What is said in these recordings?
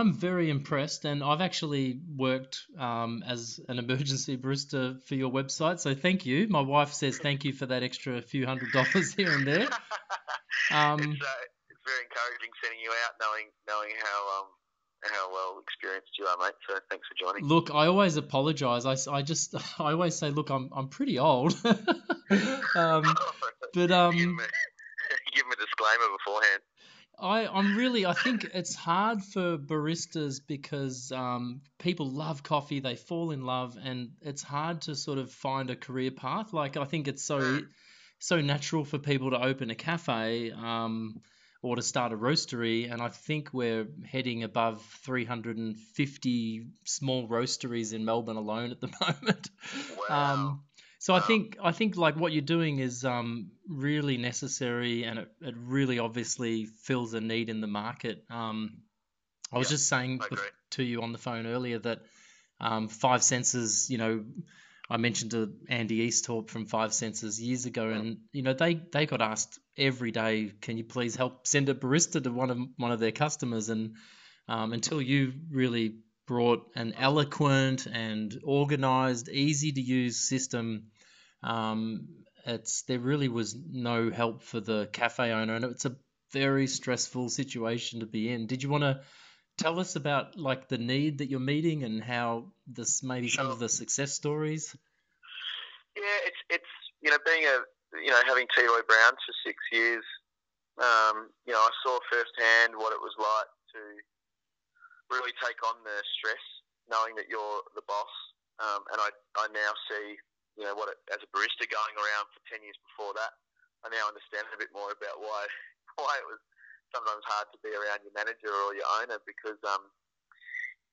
I'm very impressed, and I've actually worked um, as an emergency barista for your website, so thank you. My wife says thank you for that extra few hundred dollars here and there. Um, it's, uh, it's very encouraging sending you out, knowing knowing how um, how well experienced you are, mate. So thanks for joining. Look, I always apologise. I, I just I always say, look, I'm I'm pretty old. um, but um, give, me, give me a disclaimer beforehand. I, I'm really, I think it's hard for baristas because um, people love coffee, they fall in love, and it's hard to sort of find a career path. Like, I think it's so, mm. so natural for people to open a cafe um, or to start a roastery, and I think we're heading above 350 small roasteries in Melbourne alone at the moment. Wow. Um, so I think I think like what you're doing is um, really necessary, and it, it really obviously fills a need in the market. Um, I was just saying to you on the phone earlier that um, Five Senses, you know, I mentioned to Andy Easthope from Five Senses years ago, and you know they they got asked every day, can you please help send a barista to one of one of their customers, and um, until you really brought an eloquent and organized, easy to use system. Um, it's there really was no help for the cafe owner, and it's a very stressful situation to be in. Did you want to tell us about like the need that you're meeting and how this maybe sure. some of the success stories? Yeah, it's it's you know being a you know having T. Roy Browns for six years, um, you know I saw firsthand what it was like to really take on the stress, knowing that you're the boss. Um, and I, I now see, you know, what it, as a barista going around for ten years before that, I now understand a bit more about why why it was sometimes hard to be around your manager or your owner because, um,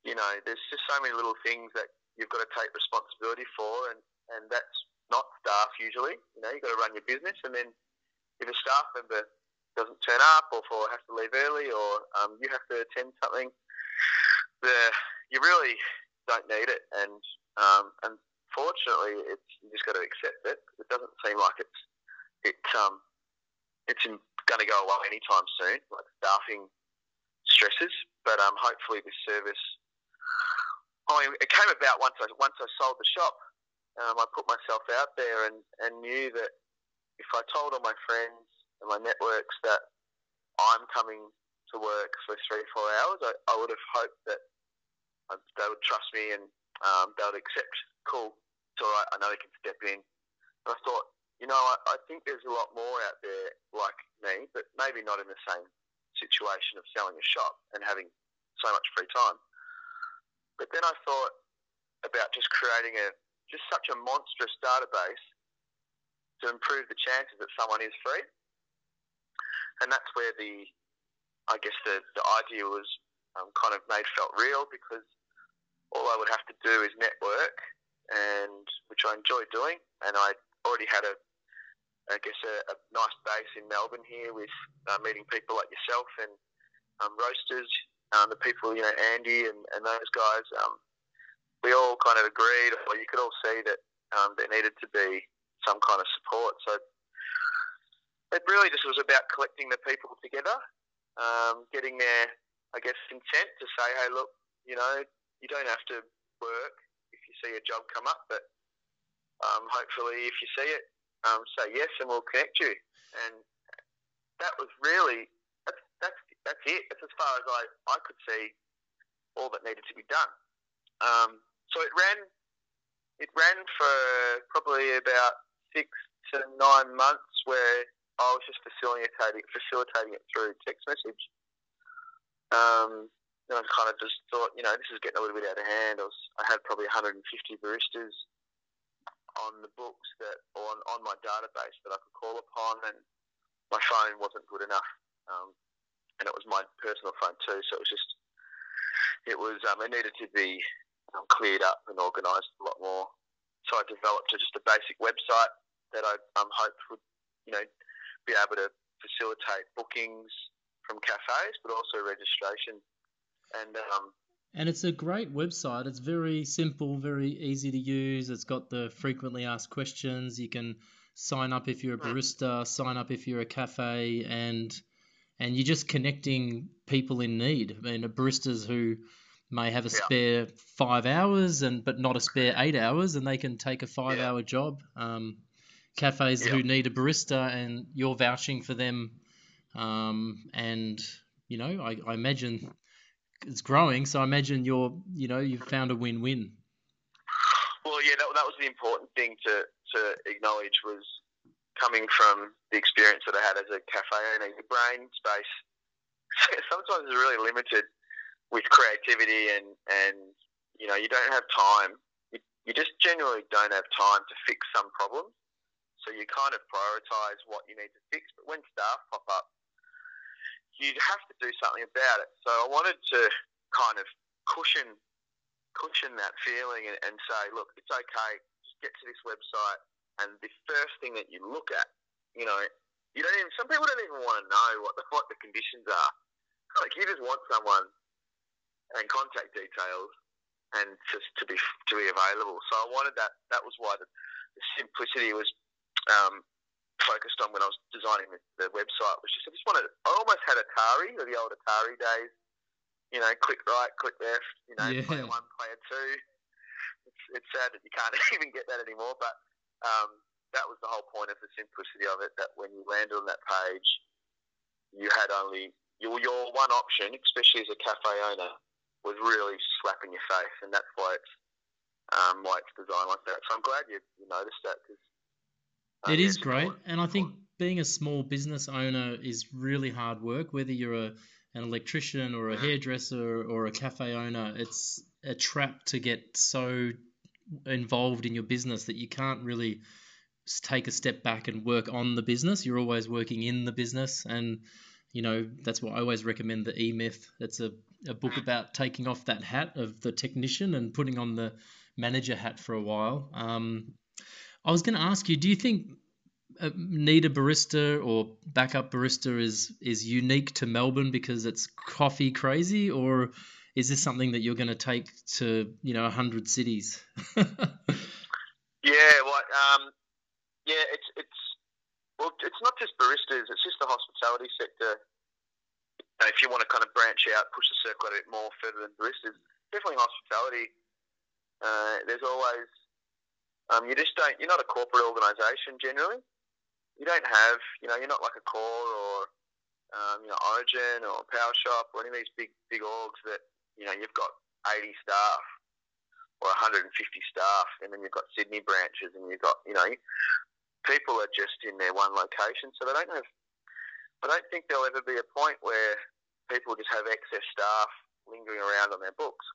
you know, there's just so many little things that you've got to take responsibility for, and and that's not staff usually. You know, you've got to run your business, and then if a staff member doesn't turn up or for has to leave early or um, you have to attend something the you really don't need it, and um, unfortunately, it's you just got to accept it. It doesn't seem like it's it's um it's going to go away anytime soon, like staffing stresses. But um, hopefully, this service. I mean, it came about once I once I sold the shop. Um, I put myself out there and, and knew that if I told all my friends and my networks that I'm coming to work for three or four hours, I, I would have hoped that uh, they would trust me and um, they would accept. Cool, it's all right. I know they can step in. And I thought, you know, I, I think there's a lot more out there like me, but maybe not in the same situation of selling a shop and having so much free time. But then I thought about just creating a just such a monstrous database to improve the chances that someone is free. And that's where the I guess the, the idea was um, kind of made felt real because all I would have to do is network, and which I enjoy doing, and I already had a, I guess a, a nice base in Melbourne here with uh, meeting people like yourself and um, roasters, um, the people you know Andy and, and those guys. Um, we all kind of agreed, or you could all see that um, there needed to be some kind of support. So it really just was about collecting the people together um, getting their, I guess, consent to say, hey, look, you know, you don't have to work if you see a job come up, but um, hopefully if you see it, um, say yes and we'll connect you. And that was really, that's, that's, that's it. That's as far as I, I could see all that needed to be done. Um, so it ran, it ran for probably about six to nine months where I was just facilitating facilitating it through text message. Um, and I kind of just thought, you know, this is getting a little bit out of hand. I was, I had probably 150 baristas on the books that, or on, on my database that I could call upon, and my phone wasn't good enough, um, and it was my personal phone too. So it was just, it was, um, it needed to be um, cleared up and organised a lot more. So I developed just a basic website that I um, hoped would, you know, be able to facilitate bookings from cafes, but also registration. And um, and it's a great website. It's very simple, very easy to use. It's got the frequently asked questions. You can sign up if you're a hmm. barista, sign up if you're a cafe, and and you're just connecting people in need. I mean, baristas who may have a yeah. spare five hours and but not a spare eight hours, and they can take a five-hour yeah. job. Um, cafes yeah. who need a barista, and you're vouching for them, um, and you know, I, I imagine it's growing. So I imagine you're, you know, you've found a win-win. Well, yeah, that, that was the important thing to, to acknowledge was coming from the experience that I had as a cafe owner. Your brain space sometimes is really limited with creativity and, and you know, you don't have time. You, you just generally don't have time to fix some problems. So you kind of prioritize what you need to fix. But when staff pop up, you have to do something about it. So I wanted to kind of cushion cushion that feeling and, and say, look, it's okay. Just get to this website, and the first thing that you look at, you know, you don't even. Some people don't even want to know what the what the conditions are. Like you just want someone and contact details and just to be to be available. So I wanted that. That was why the, the simplicity was um, focused on when I was designing the, the website was just I just wanted I almost had Atari or the old Atari days. You know, click right, click left. You know, yeah. player one, player two. It's, it's sad that you can't even get that anymore, but um, that was the whole point of the simplicity of it. That when you landed on that page, you had only your your one option, especially as a cafe owner, was really slapping your face, and that's why it's um, why it's designed like that. So I'm glad you, you noticed that because it is great, and I think being a small business owner is really hard work. Whether you're a an electrician or a hairdresser or a cafe owner, it's a trap to get so involved in your business that you can't really take a step back and work on the business. You're always working in the business, and you know that's why I always recommend the E Myth. It's a, a book about taking off that hat of the technician and putting on the manager hat for a while. Um, I was going to ask you, do you think uh, need a barista or backup barista is is unique to Melbourne because it's coffee crazy, or is this something that you're going to take to you know hundred cities? yeah, well, um, yeah, it's it's well, it's not just baristas; it's just the hospitality sector. if you want to kind of branch out, push the circle a bit more further than baristas, definitely hospitality. Uh, there's always um, you just don't. You're not a corporate organisation generally. You don't have. You know, you're not like a Core or um, you know Origin or Power Shop or any of these big big orgs that you know you've got 80 staff or 150 staff, and then you've got Sydney branches, and you've got you know people are just in their one location, so they don't have. I don't think there'll ever be a point where people just have excess staff lingering around on their books.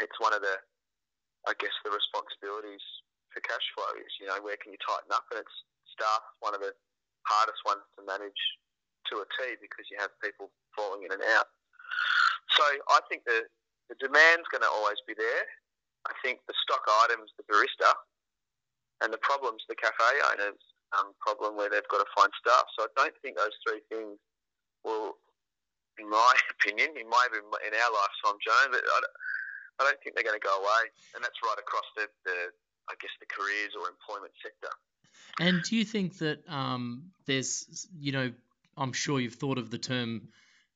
It's one of the I guess the responsibilities for cash flow is, you know, where can you tighten up? And it's staff, one of the hardest ones to manage to a T because you have people falling in and out. So I think the, the demand's going to always be there. I think the stock items, the barista, and the problems, the cafe owners um, problem where they've got to find staff. So I don't think those three things will, in my opinion, in my in our lifetime, Joan, but I, I don't think they're going to go away, and that's right across the, the I guess, the careers or employment sector. And do you think that um, there's, you know, I'm sure you've thought of the term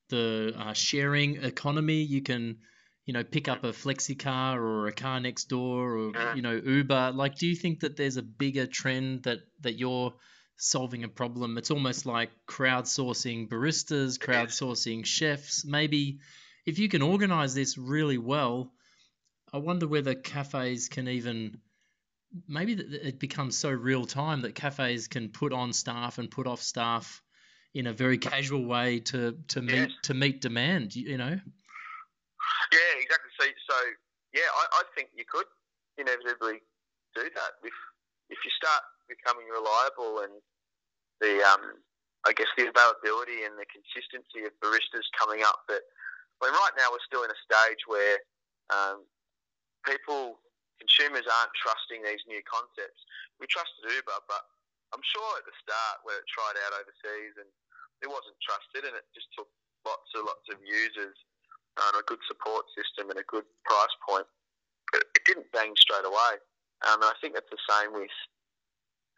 the uh, sharing economy. You can, you know, pick up a Flexicar or a car next door or mm-hmm. you know Uber. Like, do you think that there's a bigger trend that that you're solving a problem? It's almost like crowdsourcing baristas, crowdsourcing chefs. Maybe if you can organize this really well, I wonder whether cafes can even maybe it becomes so real time that cafes can put on staff and put off staff in a very casual way to to meet yes. to meet demand. You know. Yeah, exactly. So, so yeah, I, I think you could inevitably do that if if you start becoming reliable and the um, I guess the availability and the consistency of baristas coming up. But I mean, right now we're still in a stage where um, people, consumers aren't trusting these new concepts. We trusted Uber, but I'm sure at the start when it tried out overseas and it wasn't trusted and it just took lots and lots of users and a good support system and a good price point. It, it didn't bang straight away. Um, and I think that's the same with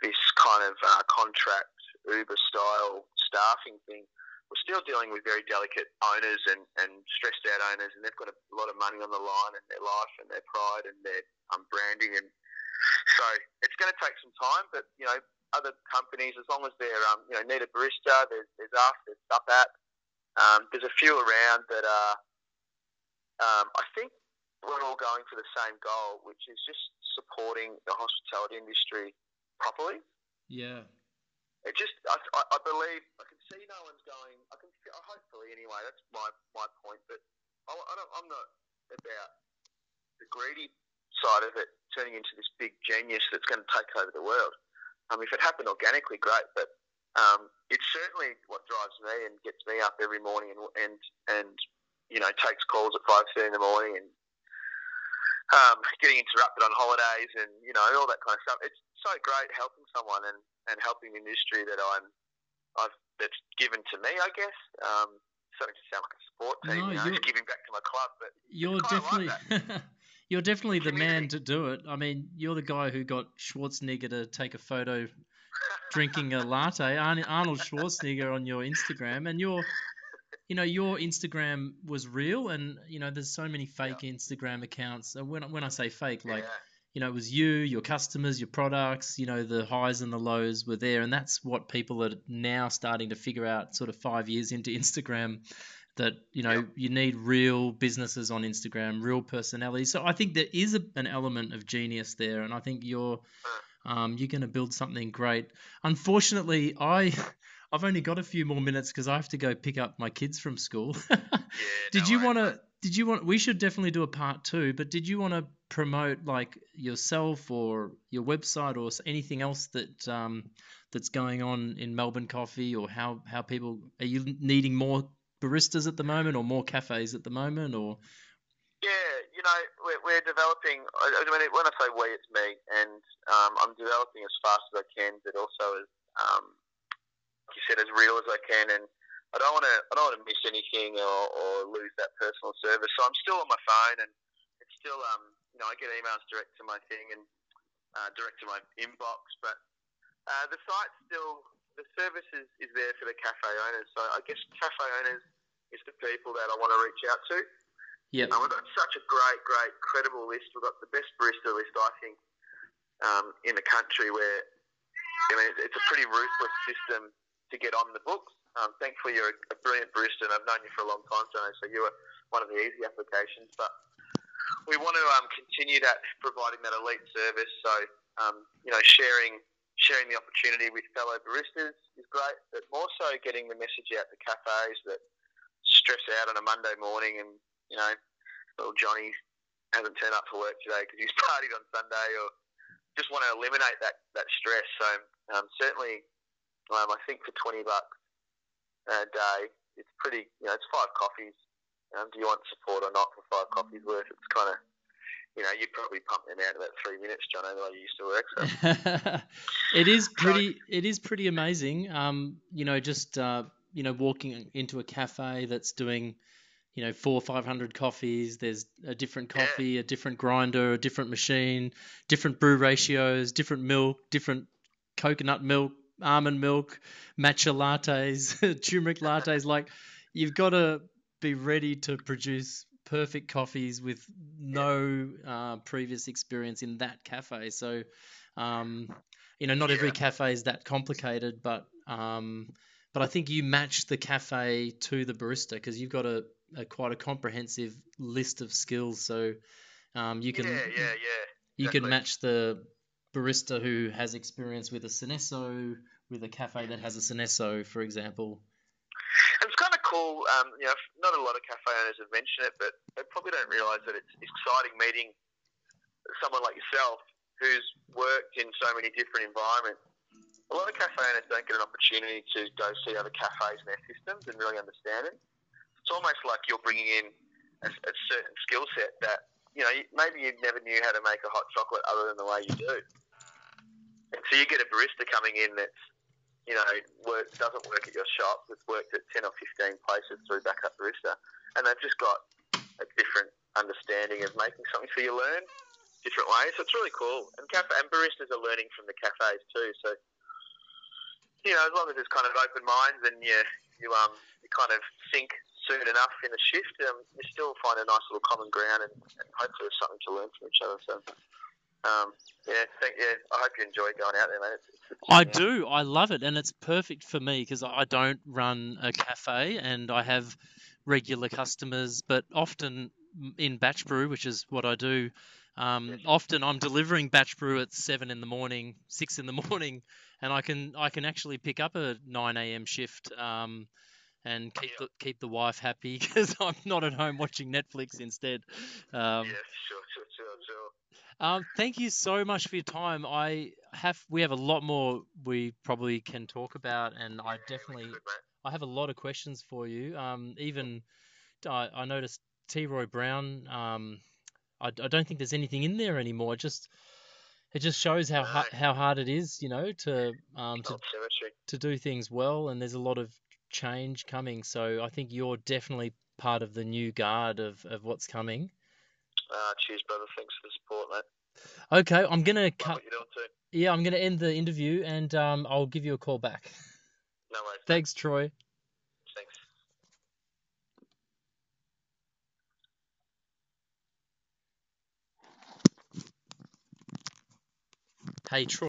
this kind of uh, contract Uber style staffing thing. We're still dealing with very delicate owners and, and stressed out owners, and they've got a lot of money on the line and their life and their pride and their um, branding, and so it's going to take some time. But you know, other companies, as long as they're um, you know need a barista, there's there's us, there's Sup App, um, there's a few around that are. Um, I think we're all going for the same goal, which is just supporting the hospitality industry properly. Yeah. It just, I, I believe, I can see no one's going. I can, hopefully, anyway. That's my my point. But I, I'm not about the greedy side of it turning into this big genius that's going to take over the world. Um, if it happened organically, great. But um, it's certainly what drives me and gets me up every morning and and and you know takes calls at five thirty in the morning and um, getting interrupted on holidays and you know all that kind of stuff. It's so great helping someone and and helping the industry that I'm I've that's given to me, I guess. Um, starting to sound like a sport team, no, you know, just giving back to my club. But you're definitely like you're definitely the man to do it. I mean, you're the guy who got Schwarzenegger to take a photo drinking a latte, Arnold Schwarzenegger on your Instagram, and you're you know your Instagram was real, and you know there's so many fake yeah. Instagram accounts. And when when I say fake, like yeah you know, it was you, your customers, your products, you know, the highs and the lows were there. And that's what people are now starting to figure out sort of five years into Instagram that, you know, yep. you need real businesses on Instagram, real personality. So I think there is a, an element of genius there. And I think you're, um, you're going to build something great. Unfortunately, I, I've only got a few more minutes because I have to go pick up my kids from school. yeah, did no, you want to? Did you want? We should definitely do a part two. But did you want to promote like yourself or your website or anything else that um, that's going on in Melbourne Coffee or how how people are you needing more baristas at the moment or more cafes at the moment or? Yeah, you know, we're, we're developing. I mean, when I say we, it's me, and um, I'm developing as fast as I can, but also as um, like you said, as real as I can, and I don't want to I don't want to miss anything or, or lose that personal service. So I'm still on my phone, and it's still um know I get emails direct to my thing and uh, direct to my inbox, but uh, the site still the service is, is there for the cafe owners. So I guess cafe owners is the people that I want to reach out to. Yeah, uh, we've got such a great, great, credible list. We've got the best barista list I think um, in the country. Where I mean, it's a pretty ruthless system to get on the books. Um, thankfully, you're a, brilliant barista, and I've known you for a long time, so you were one of the easy applications. But we want to um, continue that, providing that elite service. So, um, you know, sharing sharing the opportunity with fellow baristas is great, but more so getting the message out to cafes that stress out on a Monday morning and, you know, little Johnny hasn't turned up for work today because he's partied on Sunday or just want to eliminate that, that stress. So um, certainly um, I think for twenty bucks a day, it's pretty. You know, it's five coffees. Um, do you want support or not for five coffees worth? It's kind of, you know, you'd probably pump them out in about three minutes, John, the way you used to work. So. it is pretty. So, it is pretty amazing. Um, you know, just uh, you know, walking into a cafe that's doing you know four or five hundred coffees there's a different coffee yeah. a different grinder a different machine different brew ratios different milk different coconut milk almond milk, matcha lattes, turmeric lattes. Like you've got to be ready to produce perfect coffees with no uh, previous experience in that cafe. So, um, you know, not every cafe is that complicated, but um, but I think you match the cafe to the barista because you've got a, a, quite a comprehensive list of skills. So um, you can yeah yeah yeah you exactly. can match the barista who has experience with a Synesso, with a cafe that has a Synesso, for example. And it's kind of cool. Um, you know, not a lot of cafe owners have mentioned it, but they probably don't realise that it's exciting meeting someone like yourself who's worked in so many different environments. A lot of cafe owners don't get an opportunity to go see other cafes and their systems and really understand it. It's almost like you're bringing in a, a certain skill set that you know maybe you never knew how to make a hot chocolate other than the way you do. And so you get a barista coming in that's, you know, work, doesn't work at your shop, that's worked at 10 or 15 places through Backup Barista, and they've just got a different understanding of making something. So you learn different ways. So it's really cool. And cafe and baristas are learning from the cafes too. So you know, as long as there's kind of open minds and you you um you kind of sync soon enough in a shift, um, you still find a nice little common ground, and, and hopefully there's something to learn from each other. So. Um, yeah, thank, yeah, I hope you enjoy going out there, mate. It's, it's, I yeah. do. I love it, and it's perfect for me because I don't run a cafe, and I have regular customers, but often in batch brew, which is what I do. Um, often I'm delivering batch brew at seven in the morning, six in the morning, and I can I can actually pick up a nine a.m. shift um, and keep the, keep the wife happy because I'm not at home watching Netflix instead. Um, yeah, sure, sure, sure, sure. Um, thank you so much for your time. I have we have a lot more we probably can talk about, and I definitely I have a lot of questions for you. Um, even I, I noticed T. Roy Brown. Um, I, I don't think there's anything in there anymore. It just it just shows how no. how hard it is, you know, to um to, to do things well, and there's a lot of change coming. So I think you're definitely part of the new guard of, of what's coming. Uh, cheers, brother. Thanks for the support, mate. Okay, I'm gonna cut. Yeah, I'm gonna end the interview, and um, I'll give you a call back. No worries. Thanks, Troy. Thanks. Hey, Troy.